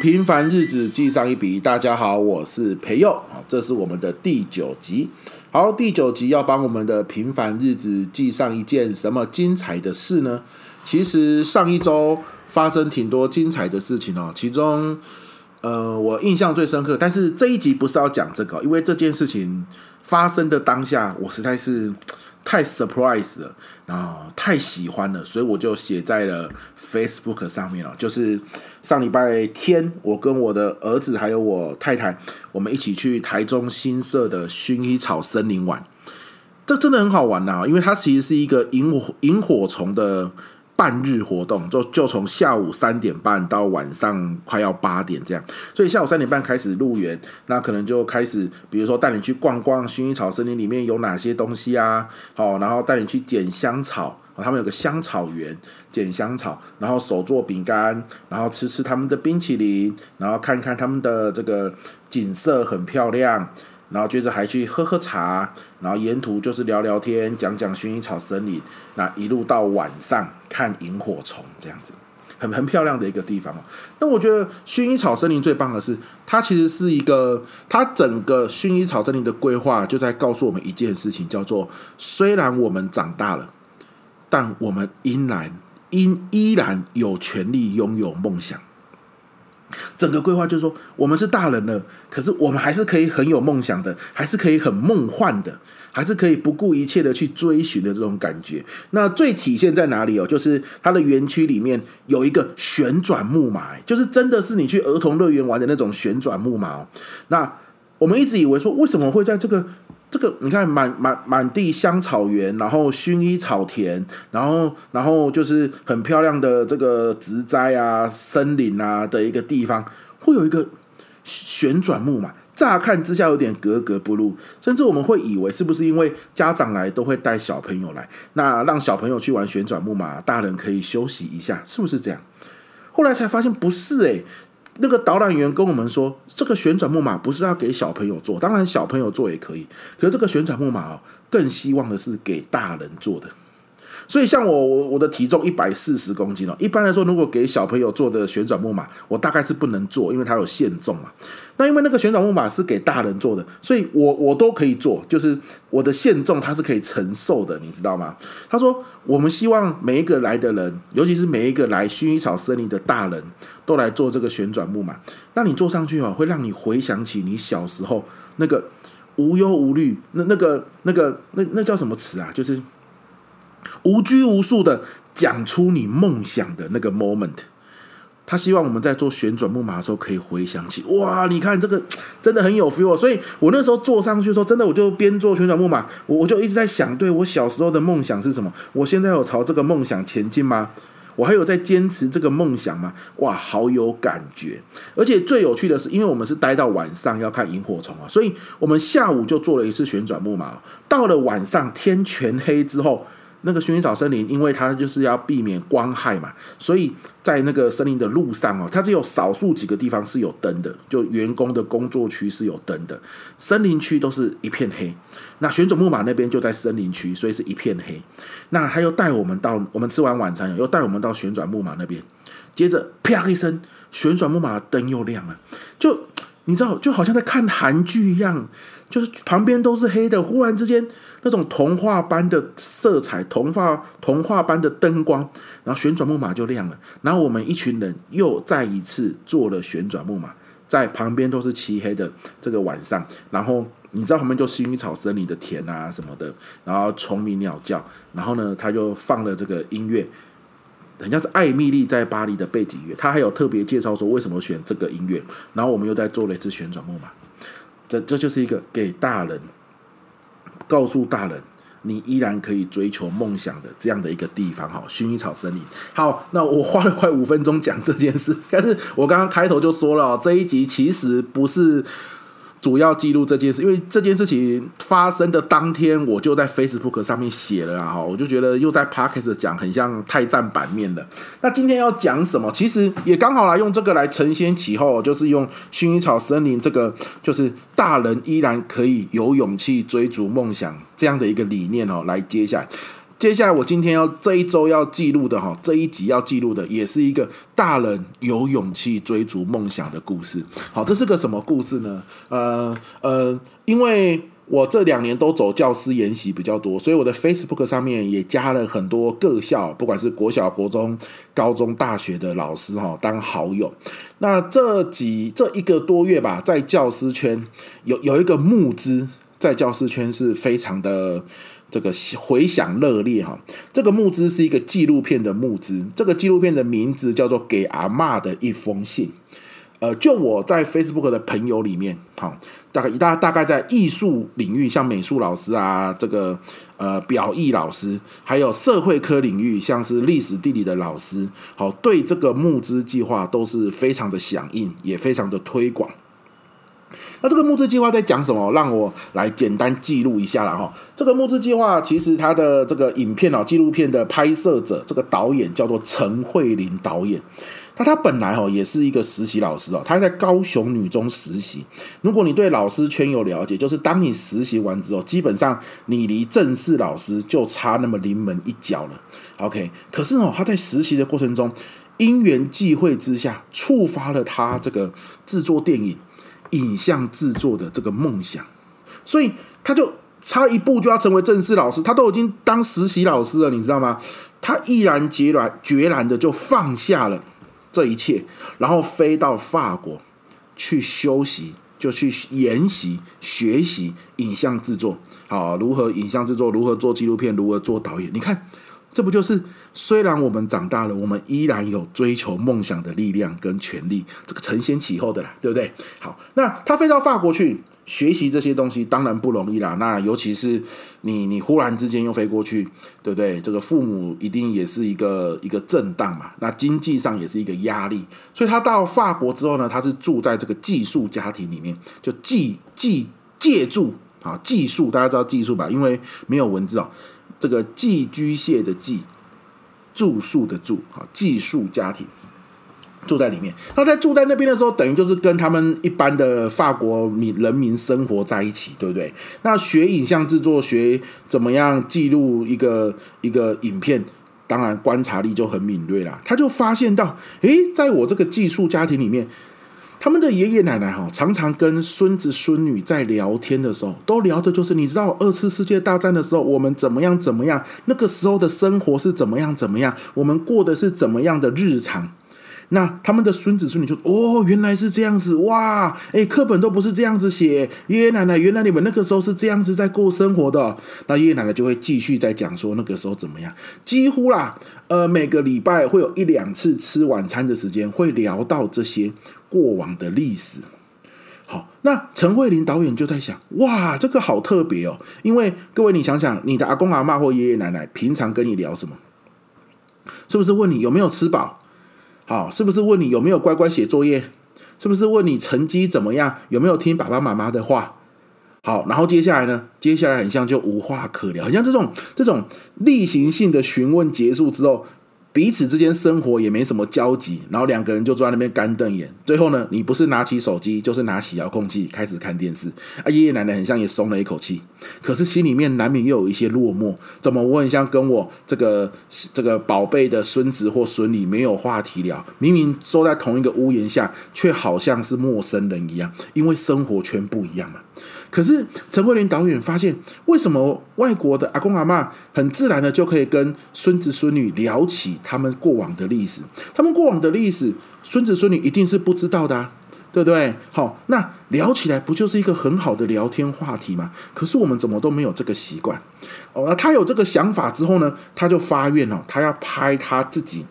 平凡日子记上一笔。大家好，我是培佑啊，这是我们的第九集。好，第九集要帮我们的平凡日子记上一件什么精彩的事呢？其实上一周发生挺多精彩的事情哦，其中呃，我印象最深刻。但是这一集不是要讲这个，因为这件事情发生的当下，我实在是。太 surprise 了，然后太喜欢了，所以我就写在了 Facebook 上面了。就是上礼拜天，我跟我的儿子还有我太太，我们一起去台中新社的薰衣草森林玩。这真的很好玩呐，因为它其实是一个萤火萤火虫的。半日活动就就从下午三点半到晚上快要八点这样，所以下午三点半开始入园，那可能就开始，比如说带你去逛逛薰衣草森林里面有哪些东西啊，好，然后带你去捡香草，他们有个香草园，捡香草，然后手做饼干，然后吃吃他们的冰淇淋，然后看看他们的这个景色很漂亮。然后接着还去喝喝茶，然后沿途就是聊聊天，讲讲薰衣草森林，那一路到晚上看萤火虫这样子，很 很漂亮的一个地方。那我觉得薰衣草森林最棒的是，它其实是一个，它整个薰衣草森林的规划就在告诉我们一件事情，叫做虽然我们长大了，但我们依然依依然有权利拥有梦想。整个规划就是说，我们是大人了，可是我们还是可以很有梦想的，还是可以很梦幻的，还是可以不顾一切的去追寻的这种感觉。那最体现在哪里哦？就是它的园区里面有一个旋转木马，就是真的是你去儿童乐园玩的那种旋转木马哦。那我们一直以为说，为什么会在这个？这个你看满满满地香草园，然后薰衣草田，然后然后就是很漂亮的这个植栽啊、森林啊的一个地方，会有一个旋转木马。乍看之下有点格格不入，甚至我们会以为是不是因为家长来都会带小朋友来，那让小朋友去玩旋转木马，大人可以休息一下，是不是这样？后来才发现不是诶。那个导览员跟我们说，这个旋转木马不是要给小朋友坐，当然小朋友坐也可以，可是这个旋转木马哦，更希望的是给大人坐的。所以像我我我的体重一百四十公斤哦，一般来说，如果给小朋友做的旋转木马，我大概是不能坐，因为它有限重嘛。那因为那个旋转木马是给大人坐的，所以我我都可以坐，就是我的限重它是可以承受的，你知道吗？他说，我们希望每一个来的人，尤其是每一个来薰衣草森林的大人，都来做这个旋转木马。那你坐上去哦，会让你回想起你小时候那个无忧无虑，那那个那个那那叫什么词啊？就是。无拘无束的讲出你梦想的那个 moment，他希望我们在做旋转木马的时候可以回想起，哇，你看这个真的很有 feel，所以我那时候坐上去的时候，真的我就边做旋转木马，我我就一直在想，对，我小时候的梦想是什么？我现在有朝这个梦想前进吗？我还有在坚持这个梦想吗？哇，好有感觉！而且最有趣的是，因为我们是待到晚上要看萤火虫啊，所以我们下午就做了一次旋转木马，到了晚上天全黑之后。那个薰衣草森林，因为它就是要避免光害嘛，所以在那个森林的路上哦，它只有少数几个地方是有灯的，就员工的工作区是有灯的，森林区都是一片黑。那旋转木马那边就在森林区，所以是一片黑。那他又带我们到，我们吃完晚餐，又带我们到旋转木马那边，接着啪一声，旋转木马的灯又亮了，就你知道，就好像在看韩剧一样，就是旁边都是黑的，忽然之间。那种童话般的色彩，童话童话般的灯光，然后旋转木马就亮了。然后我们一群人又再一次坐了旋转木马，在旁边都是漆黑的这个晚上。然后你知道旁边就薰衣草森林的田啊什么的，然后虫鸣鸟叫。然后呢，他就放了这个音乐，人家是艾米丽在巴黎的背景乐。他还有特别介绍说为什么选这个音乐。然后我们又再做了一次旋转木马，这这就是一个给大人。告诉大人，你依然可以追求梦想的这样的一个地方，哈，薰衣草森林。好，那我花了快五分钟讲这件事，但是我刚刚开头就说了，这一集其实不是。主要记录这件事，因为这件事情发生的当天，我就在 Facebook 上面写了啊，哈，我就觉得又在 Podcast 讲，很像太占版面了。那今天要讲什么？其实也刚好来用这个来承先启后，就是用薰衣草森林这个，就是大人依然可以有勇气追逐梦想这样的一个理念哦，来接下来。接下来我今天要这一周要记录的哈，这一集要记录的也是一个大人有勇气追逐梦想的故事。好，这是个什么故事呢？呃呃，因为。我这两年都走教师研习比较多，所以我的 Facebook 上面也加了很多各校，不管是国小、国中、高中、大学的老师哈，当好友。那这几这一个多月吧，在教师圈有有一个募资，在教师圈是非常的这个回响热烈哈。这个募资是一个纪录片的募资，这个纪录片的名字叫做《给阿嬷的一封信》。呃，就我在 Facebook 的朋友里面，好，大概大大概在艺术领域，像美术老师啊，这个呃表艺老师，还有社会科领域，像是历史地理的老师，好，对这个募资计划都是非常的响应，也非常的推广。那这个募资计划在讲什么？让我来简单记录一下了哈。这个募资计划其实它的这个影片哦，纪录片的拍摄者，这个导演叫做陈慧琳导演。那他本来哦也是一个实习老师哦，他在高雄女中实习。如果你对老师圈有了解，就是当你实习完之后，基本上你离正式老师就差那么临门一脚了。OK，可是哦他在实习的过程中，因缘际会之下，触发了他这个制作电影。影像制作的这个梦想，所以他就差一步就要成为正式老师，他都已经当实习老师了，你知道吗？他毅然决然决然的就放下了这一切，然后飞到法国去修习，就去研习学习影像制作，好，如何影像制作，如何做纪录片，如何做导演，你看。这不就是虽然我们长大了，我们依然有追求梦想的力量跟权利，这个承先启后的啦，对不对？好，那他飞到法国去学习这些东西，当然不容易啦。那尤其是你，你忽然之间又飞过去，对不对？这个父母一定也是一个一个震荡嘛，那经济上也是一个压力。所以他到法国之后呢，他是住在这个寄宿家庭里面，就寄寄借住啊，寄宿大家知道寄宿吧？因为没有文字哦。这个寄居蟹的寄，住宿的住，啊，寄宿家庭住在里面。他在住在那边的时候，等于就是跟他们一般的法国民人民生活在一起，对不对？那学影像制作，学怎么样记录一个一个影片，当然观察力就很敏锐啦。他就发现到，诶，在我这个寄宿家庭里面。他们的爷爷奶奶哈，常常跟孙子孙女在聊天的时候，都聊的就是你知道二次世界大战的时候，我们怎么样怎么样，那个时候的生活是怎么样怎么样，我们过的是怎么样的日常。那他们的孙子孙女就哦，原来是这样子哇！诶，课本都不是这样子写，爷爷奶奶，原来你们那个时候是这样子在过生活的。那爷爷奶奶就会继续在讲说那个时候怎么样，几乎啦，呃，每个礼拜会有一两次吃晚餐的时间会聊到这些过往的历史。好，那陈慧琳导演就在想，哇，这个好特别哦，因为各位你想想，你的阿公阿嬷或爷爷奶奶平常跟你聊什么？是不是问你有没有吃饱？好，是不是问你有没有乖乖写作业？是不是问你成绩怎么样？有没有听爸爸妈妈的话？好，然后接下来呢？接下来很像就无话可聊，很像这种这种例行性的询问结束之后。彼此之间生活也没什么交集，然后两个人就坐在那边干瞪眼。最后呢，你不是拿起手机，就是拿起遥控器开始看电视。啊，爷爷奶奶很像也松了一口气，可是心里面难免又有一些落寞。怎么我很像跟我这个这个宝贝的孙子或孙女没有话题聊？明明坐在同一个屋檐下，却好像是陌生人一样，因为生活圈不一样嘛。可是陈慧琳导演发现，为什么外国的阿公阿嬷很自然的就可以跟孙子孙女聊起他们过往的历史？他们过往的历史，孙子孙女一定是不知道的啊，对不对？好，那聊起来不就是一个很好的聊天话题吗？可是我们怎么都没有这个习惯。哦，那他有这个想法之后呢，他就发愿哦，他要拍他自己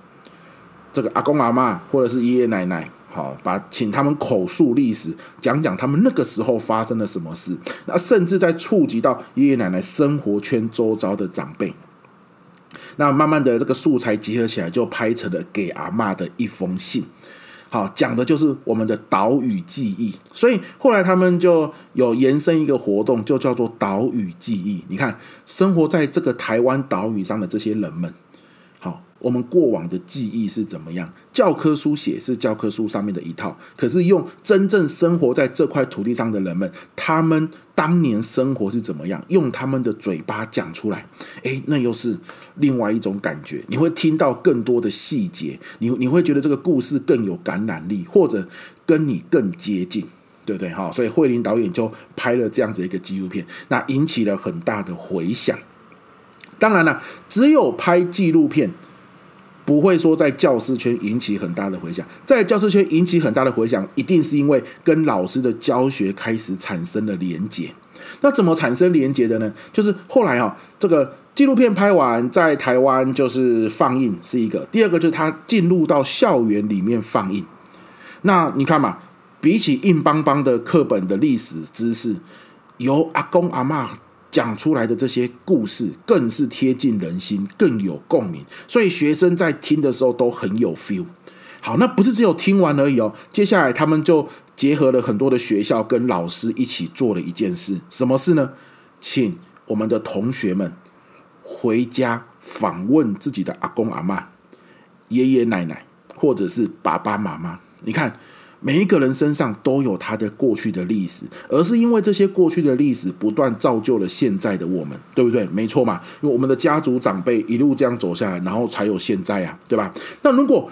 这个阿公阿嬷或者是爷爷奶奶。好，把请他们口述历史，讲讲他们那个时候发生了什么事。那甚至在触及到爷爷奶奶生活圈周遭的长辈。那慢慢的，这个素材结合起来，就拍成了给阿嬷的一封信。好，讲的就是我们的岛屿记忆。所以后来他们就有延伸一个活动，就叫做岛屿记忆。你看，生活在这个台湾岛屿上的这些人们。我们过往的记忆是怎么样？教科书写是教科书上面的一套，可是用真正生活在这块土地上的人们，他们当年生活是怎么样？用他们的嘴巴讲出来，诶，那又是另外一种感觉。你会听到更多的细节，你你会觉得这个故事更有感染力，或者跟你更接近，对不对？哈，所以慧玲导演就拍了这样子一个纪录片，那引起了很大的回响。当然了，只有拍纪录片。不会说在教师圈引起很大的回响，在教师圈引起很大的回响，一定是因为跟老师的教学开始产生了连结。那怎么产生连结的呢？就是后来哈，这个纪录片拍完在台湾就是放映是一个，第二个就是它进入到校园里面放映。那你看嘛，比起硬邦邦的课本的历史知识，由阿公阿嬷。讲出来的这些故事更是贴近人心，更有共鸣，所以学生在听的时候都很有 feel。好，那不是只有听完而已哦，接下来他们就结合了很多的学校跟老师一起做了一件事，什么事呢？请我们的同学们回家访问自己的阿公阿妈、爷爷奶奶，或者是爸爸妈妈。你看。每一个人身上都有他的过去的历史，而是因为这些过去的历史不断造就了现在的我们，对不对？没错嘛，因为我们的家族长辈一路这样走下来，然后才有现在啊，对吧？那如果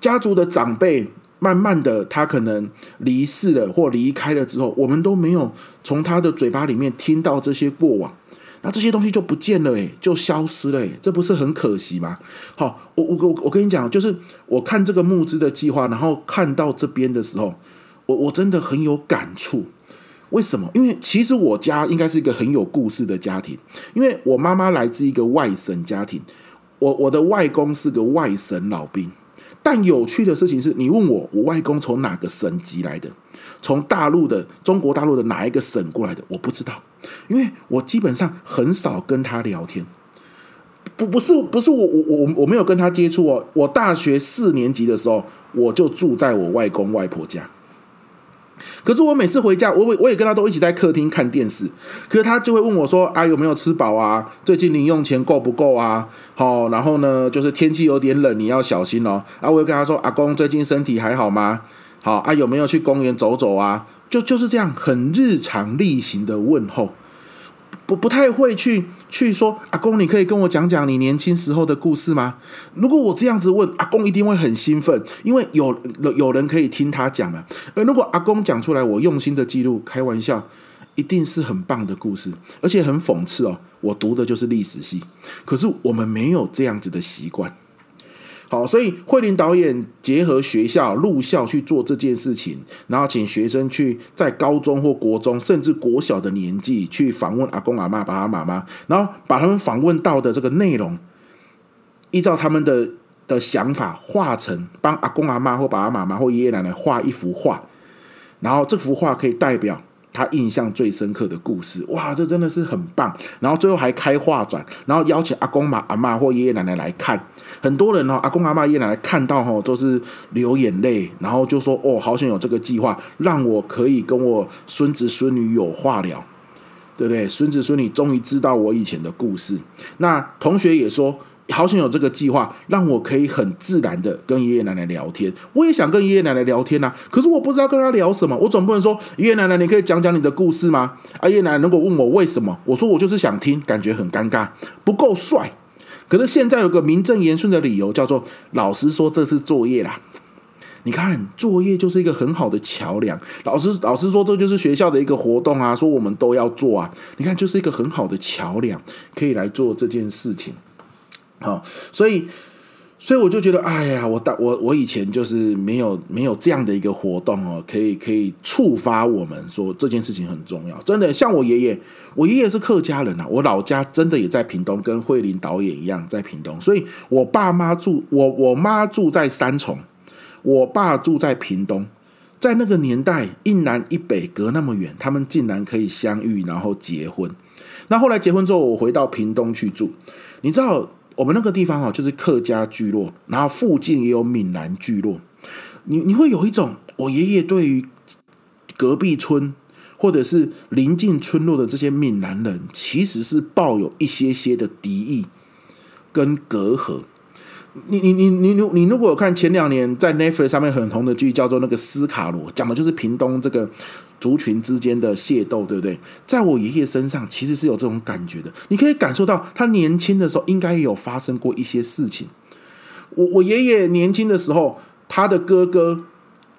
家族的长辈慢慢的他可能离世了或离开了之后，我们都没有从他的嘴巴里面听到这些过往。那这些东西就不见了，诶，就消失了，诶，这不是很可惜吗？好，我我我我跟你讲，就是我看这个募资的计划，然后看到这边的时候，我我真的很有感触。为什么？因为其实我家应该是一个很有故事的家庭，因为我妈妈来自一个外省家庭，我我的外公是个外省老兵。但有趣的事情是，你问我，我外公从哪个省籍来的？从大陆的中国大陆的哪一个省过来的？我不知道，因为我基本上很少跟他聊天。不，不是，不是我，我，我，我没有跟他接触哦。我大学四年级的时候，我就住在我外公外婆家。可是我每次回家，我我也跟他都一起在客厅看电视。可是他就会问我说：“啊，有没有吃饱啊？最近零用钱够不够啊？好，然后呢，就是天气有点冷，你要小心哦。”啊，我就跟他说：“阿公最近身体还好吗？好啊，有没有去公园走走啊？”就就是这样很日常例行的问候。不不太会去去说，阿公，你可以跟我讲讲你年轻时候的故事吗？如果我这样子问，阿公一定会很兴奋，因为有有人可以听他讲嘛。而如果阿公讲出来，我用心的记录，开玩笑，一定是很棒的故事，而且很讽刺哦。我读的就是历史系，可是我们没有这样子的习惯。好，所以慧玲导演结合学校入校去做这件事情，然后请学生去在高中或国中，甚至国小的年纪去访问阿公阿嬷、爸爸妈妈，然后把他们访问到的这个内容，依照他们的的想法画成，帮阿公阿嬷或爸爸妈妈或爷爷奶奶画一幅画，然后这幅画可以代表。他印象最深刻的故事，哇，这真的是很棒。然后最后还开画展，然后邀请阿公、妈、阿妈或爷爷奶奶来看。很多人哦，阿公、阿妈、爷爷奶奶看到哦，都是流眼泪，然后就说：“哦，好想有这个计划，让我可以跟我孙子孙女有话聊，对不对？孙子孙女终于知道我以前的故事。”那同学也说。好想有这个计划，让我可以很自然的跟爷爷奶奶聊天。我也想跟爷爷奶奶聊天呐、啊，可是我不知道跟他聊什么。我总不能说爷爷奶奶，你可以讲讲你的故事吗？啊，爷爷奶奶如果问我为什么，我说我就是想听，感觉很尴尬，不够帅。可是现在有个名正言顺的理由，叫做老师说这是作业啦。你看，作业就是一个很好的桥梁。老师老师说这就是学校的一个活动啊，说我们都要做啊。你看，就是一个很好的桥梁，可以来做这件事情。好，所以，所以我就觉得，哎呀，我大我我以前就是没有没有这样的一个活动哦，可以可以触发我们说这件事情很重要。真的，像我爷爷，我爷爷是客家人啊，我老家真的也在屏东，跟慧玲导演一样在屏东。所以我爸妈住我我妈住在三重，我爸住在屏东。在那个年代，一南一北隔那么远，他们竟然可以相遇，然后结婚。那后来结婚之后，我回到屏东去住，你知道。我们那个地方啊，就是客家聚落，然后附近也有闽南聚落。你你会有一种，我爷爷对于隔壁村或者是邻近村落的这些闽南人，其实是抱有一些些的敌意跟隔阂。你你你你你如果有看前两年在 Netflix 上面很红的剧，叫做那个斯卡罗，讲的就是屏东这个族群之间的械斗，对不对？在我爷爷身上其实是有这种感觉的，你可以感受到他年轻的时候应该也有发生过一些事情。我我爷爷年轻的时候，他的哥哥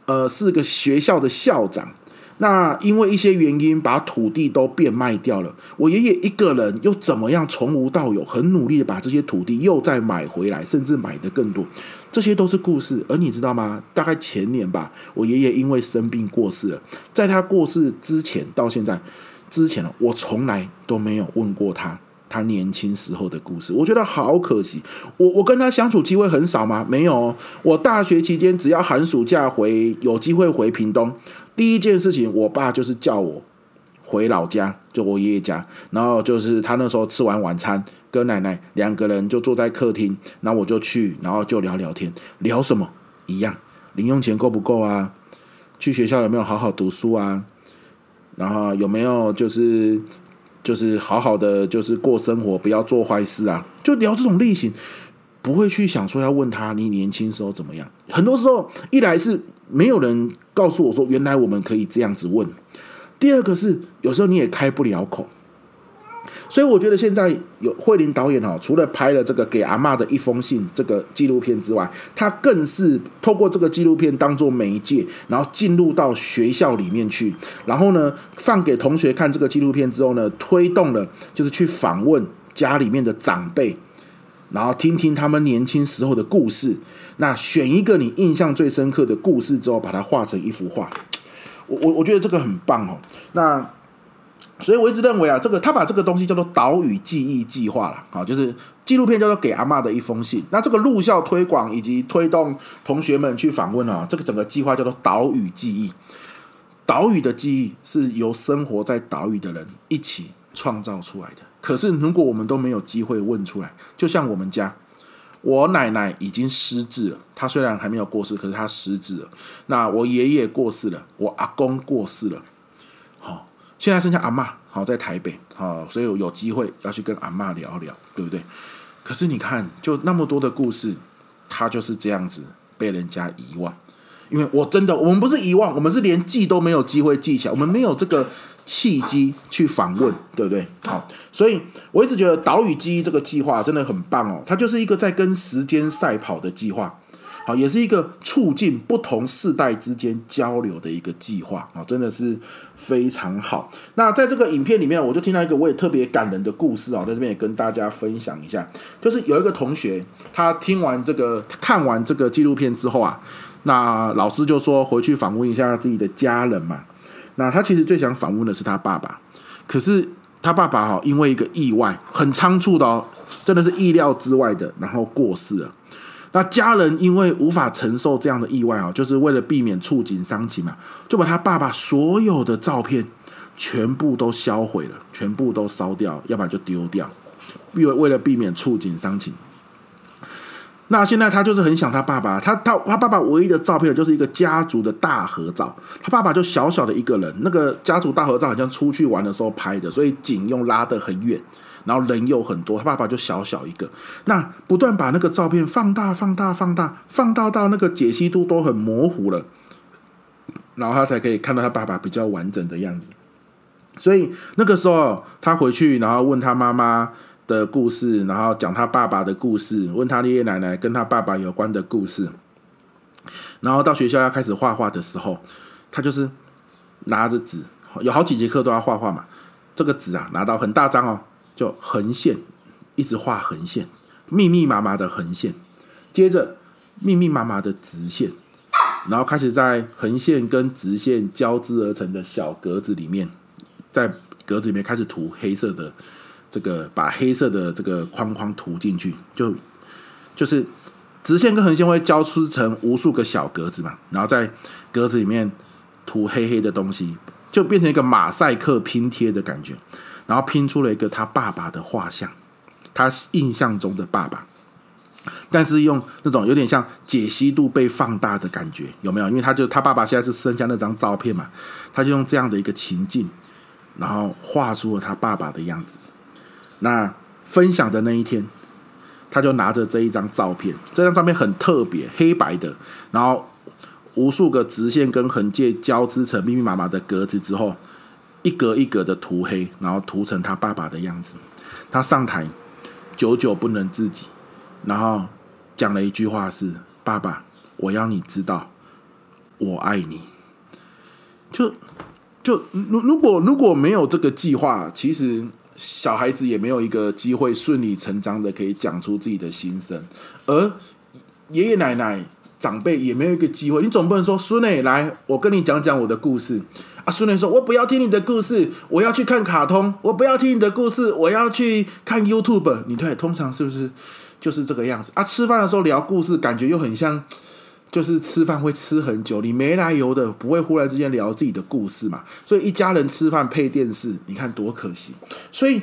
呃是个学校的校长。那因为一些原因，把土地都变卖掉了。我爷爷一个人又怎么样从无到有，很努力的把这些土地又再买回来，甚至买得更多。这些都是故事。而你知道吗？大概前年吧，我爷爷因为生病过世了。在他过世之前到现在之前呢，我从来都没有问过他。他年轻时候的故事，我觉得好可惜。我我跟他相处机会很少吗？没有。我大学期间只要寒暑假回，有机会回屏东，第一件事情，我爸就是叫我回老家，就我爷爷家。然后就是他那时候吃完晚餐，跟奶奶两个人就坐在客厅，然后我就去，然后就聊聊天，聊什么？一样，零用钱够不够啊？去学校有没有好好读书啊？然后有没有就是。就是好好的，就是过生活，不要做坏事啊！就聊这种类型，不会去想说要问他你年轻时候怎么样。很多时候，一来是没有人告诉我说，原来我们可以这样子问；第二个是有时候你也开不了口。所以我觉得现在有慧玲导演哦，除了拍了这个给阿嬷的一封信这个纪录片之外，他更是透过这个纪录片当做媒介，然后进入到学校里面去，然后呢放给同学看这个纪录片之后呢，推动了就是去访问家里面的长辈，然后听听他们年轻时候的故事，那选一个你印象最深刻的故事之后，把它画成一幅画。我我我觉得这个很棒哦。那。所以我一直认为啊，这个他把这个东西叫做岛屿记忆计划了，好，就是纪录片叫做《给阿嬷的一封信》。那这个入校推广以及推动同学们去访问啊，这个整个计划叫做岛屿记忆。岛屿的记忆是由生活在岛屿的人一起创造出来的。可是如果我们都没有机会问出来，就像我们家，我奶奶已经失智了，她虽然还没有过世，可是她失智了。那我爷爷过世了，我阿公过世了。好现在剩下阿嬷，好在台北，好，所以有机会要去跟阿嬷聊聊，对不对？可是你看，就那么多的故事，他就是这样子被人家遗忘。因为我真的，我们不是遗忘，我们是连记都没有机会记起来，我们没有这个契机去访问，对不对？好，所以我一直觉得岛屿记忆这个计划真的很棒哦，它就是一个在跟时间赛跑的计划。好，也是一个促进不同世代之间交流的一个计划啊，真的是非常好。那在这个影片里面，我就听到一个我也特别感人的故事啊，在这边也跟大家分享一下。就是有一个同学，他听完这个看完这个纪录片之后啊，那老师就说回去访问一下自己的家人嘛。那他其实最想访问的是他爸爸，可是他爸爸哈，因为一个意外，很仓促的哦，真的是意料之外的，然后过世了。那家人因为无法承受这样的意外啊，就是为了避免触景伤情嘛，就把他爸爸所有的照片全部都销毁了，全部都烧掉，要不然就丢掉，为为了避免触景伤情。那现在他就是很想他爸爸，他他他爸爸唯一的照片就是一个家族的大合照，他爸爸就小小的一个人，那个家族大合照好像出去玩的时候拍的，所以景又拉得很远。然后人又很多，他爸爸就小小一个，那不断把那个照片放大、放大、放大，放大到那个解析度都很模糊了，然后他才可以看到他爸爸比较完整的样子。所以那个时候他回去，然后问他妈妈的故事，然后讲他爸爸的故事，问他爷爷奶奶跟他爸爸有关的故事，然后到学校要开始画画的时候，他就是拿着纸，有好几节课都要画画嘛，这个纸啊拿到很大张哦。就横线，一直画横线，密密麻麻的横线，接着密密麻麻的直线，然后开始在横线跟直线交织而成的小格子里面，在格子里面开始涂黑色的这个，把黑色的这个框框涂进去，就就是直线跟横线会交织成无数个小格子嘛，然后在格子里面涂黑黑的东西，就变成一个马赛克拼贴的感觉。然后拼出了一个他爸爸的画像，他印象中的爸爸，但是用那种有点像解析度被放大的感觉，有没有？因为他就他爸爸现在是剩下那张照片嘛，他就用这样的一个情境，然后画出了他爸爸的样子。那分享的那一天，他就拿着这一张照片，这张照片很特别，黑白的，然后无数个直线跟横线交织成密密麻麻的格子之后，一格一格的涂黑，然后涂成他爸爸的样子。他上台，久久不能自己，然后讲了一句话是：“爸爸，我要你知道，我爱你。”就就如如果如果没有这个计划，其实。小孩子也没有一个机会顺理成章的可以讲出自己的心声，而爷爷奶奶长辈也没有一个机会。你总不能说孙磊来，我跟你讲讲我的故事啊。孙磊说：“我不要听你的故事，我要去看卡通。我不要听你的故事，我要去看 YouTube。”你对，通常是不是就是这个样子啊？吃饭的时候聊故事，感觉又很像。就是吃饭会吃很久，你没来由的不会忽然之间聊自己的故事嘛，所以一家人吃饭配电视，你看多可惜。所以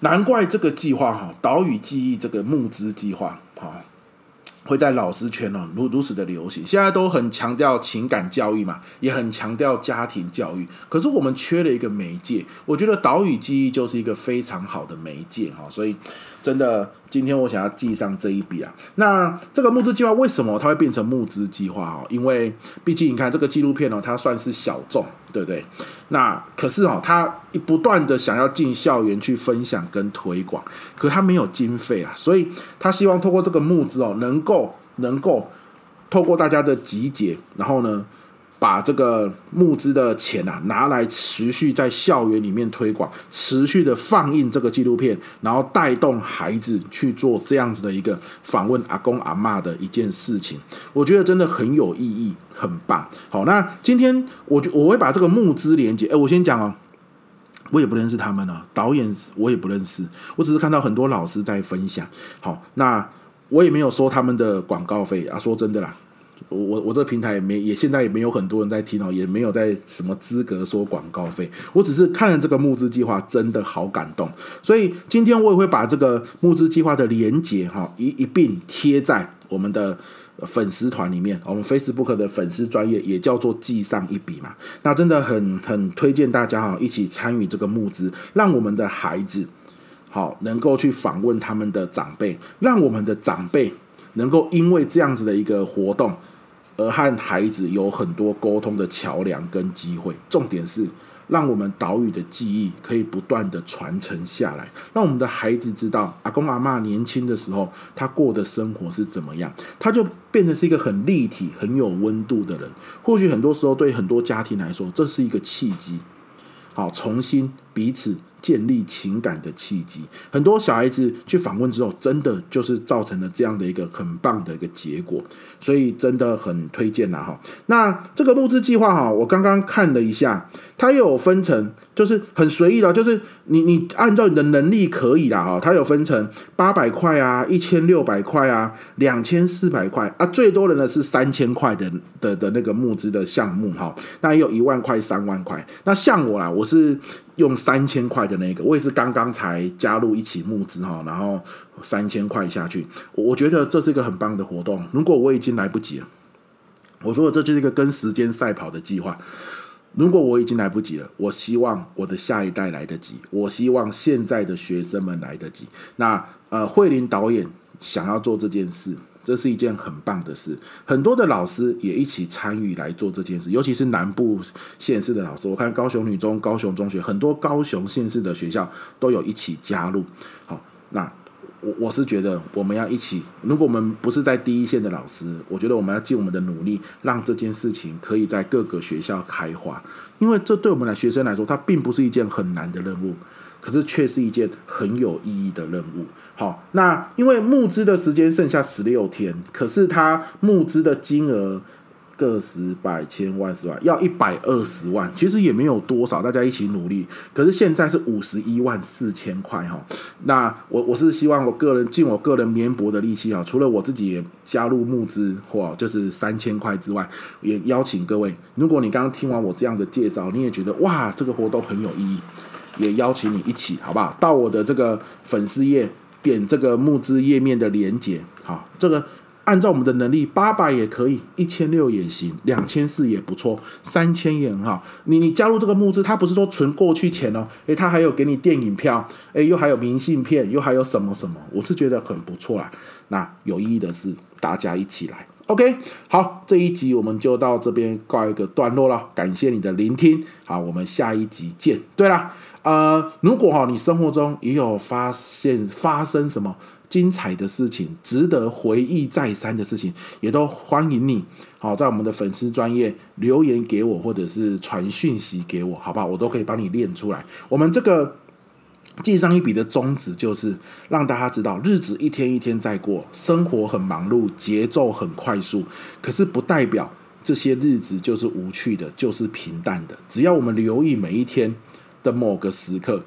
难怪这个计划哈，岛屿记忆这个募资计划哈，会在老师圈哦如如此的流行。现在都很强调情感教育嘛，也很强调家庭教育，可是我们缺了一个媒介。我觉得岛屿记忆就是一个非常好的媒介哈，所以真的。今天我想要记上这一笔啊，那这个募资计划为什么它会变成募资计划哦？因为毕竟你看这个纪录片哦，它算是小众，对不对？那可是哦，它不断的想要进校园去分享跟推广，可是它没有经费啊，所以他希望透过这个募资哦，能够能够透过大家的集结，然后呢，把这个募资的钱啊拿来持续在校园里面推广，持续的放映这个纪录片，然后带动孩子去做这样子的一个访问阿公阿嬷的一件事情，我觉得真的很有意义，很棒。好，那今天我就我会把这个募资连接，哎，我先讲哦，我也不认识他们啊，导演我也不认识，我只是看到很多老师在分享。好，那我也没有收他们的广告费啊，说真的啦。我我我这个平台也没也现在也没有很多人在听哦，也没有在什么资格收广告费。我只是看了这个募资计划，真的好感动。所以今天我也会把这个募资计划的连接哈一一并贴在我们的粉丝团里面，我们 Facebook 的粉丝专业也叫做记上一笔嘛。那真的很很推荐大家哈一起参与这个募资，让我们的孩子好能够去访问他们的长辈，让我们的长辈能够因为这样子的一个活动。而和孩子有很多沟通的桥梁跟机会，重点是让我们岛屿的记忆可以不断的传承下来，让我们的孩子知道阿公阿嬷年轻的时候他过的生活是怎么样，他就变成是一个很立体、很有温度的人。或许很多时候对很多家庭来说，这是一个契机，好，重新彼此。建立情感的契机，很多小孩子去访问之后，真的就是造成了这样的一个很棒的一个结果，所以真的很推荐啦哈。那这个募资计划哈，我刚刚看了一下，它有分成，就是很随意的，就是你你按照你的能力可以啦哈，它有分成八百块啊、一千六百块啊、两千四百块啊，最多的呢是三千块的的的那个募资的项目哈，那也有一万块、三万块。那像我啦，我是。用三千块的那个，我也是刚刚才加入一起募资哈，然后三千块下去，我觉得这是一个很棒的活动。如果我已经来不及了，我说这就是一个跟时间赛跑的计划。如果我已经来不及了，我希望我的下一代来得及，我希望现在的学生们来得及。那呃，慧玲导演想要做这件事。这是一件很棒的事，很多的老师也一起参与来做这件事，尤其是南部县市的老师。我看高雄女中、高雄中学，很多高雄县市的学校都有一起加入。好，那我我是觉得我们要一起，如果我们不是在第一线的老师，我觉得我们要尽我们的努力，让这件事情可以在各个学校开花，因为这对我们的学生来说，它并不是一件很难的任务。可是却是一件很有意义的任务。好，那因为募资的时间剩下十六天，可是他募资的金额个十百千万十万要一百二十万，其实也没有多少，大家一起努力。可是现在是五十一万四千块哈。那我我是希望我个人尽我个人绵薄的力气啊，除了我自己也加入募资或就是三千块之外，也邀请各位，如果你刚刚听完我这样的介绍，你也觉得哇，这个活动很有意义。也邀请你一起，好不好？到我的这个粉丝页点这个募资页面的连接，好，这个按照我们的能力，八百也可以，一千六也行，两千四也不错，三千也很好。你你加入这个募资，它不是说存过去钱哦，诶，它还有给你电影票，诶，又还有明信片，又还有什么什么，我是觉得很不错啦。那有意义的是，大家一起来，OK？好，这一集我们就到这边告一个段落了，感谢你的聆听，好，我们下一集见。对了，呃，如果哈你生活中也有发现发生什么？精彩的事情，值得回忆再三的事情，也都欢迎你，好，在我们的粉丝专业留言给我，或者是传讯息给我，好不好？我都可以帮你练出来。我们这个记上一笔的宗旨就是让大家知道，日子一天一天在过，生活很忙碌，节奏很快速，可是不代表这些日子就是无趣的，就是平淡的。只要我们留意每一天的某个时刻，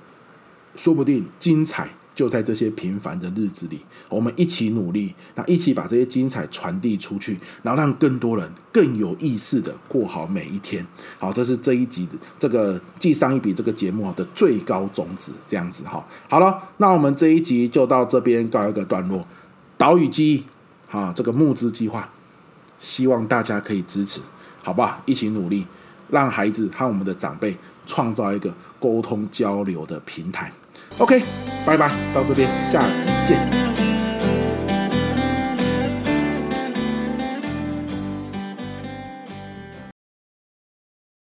说不定精彩。就在这些平凡的日子里，我们一起努力，那一起把这些精彩传递出去，然后让更多人更有意识的过好每一天。好，这是这一集的这个记上一笔这个节目的最高宗旨，这样子哈。好了，那我们这一集就到这边告一个段落。岛屿记忆，哈，这个募资计划，希望大家可以支持，好不好？一起努力，让孩子和我们的长辈创造一个沟通交流的平台。OK，拜拜，到这边，下集见。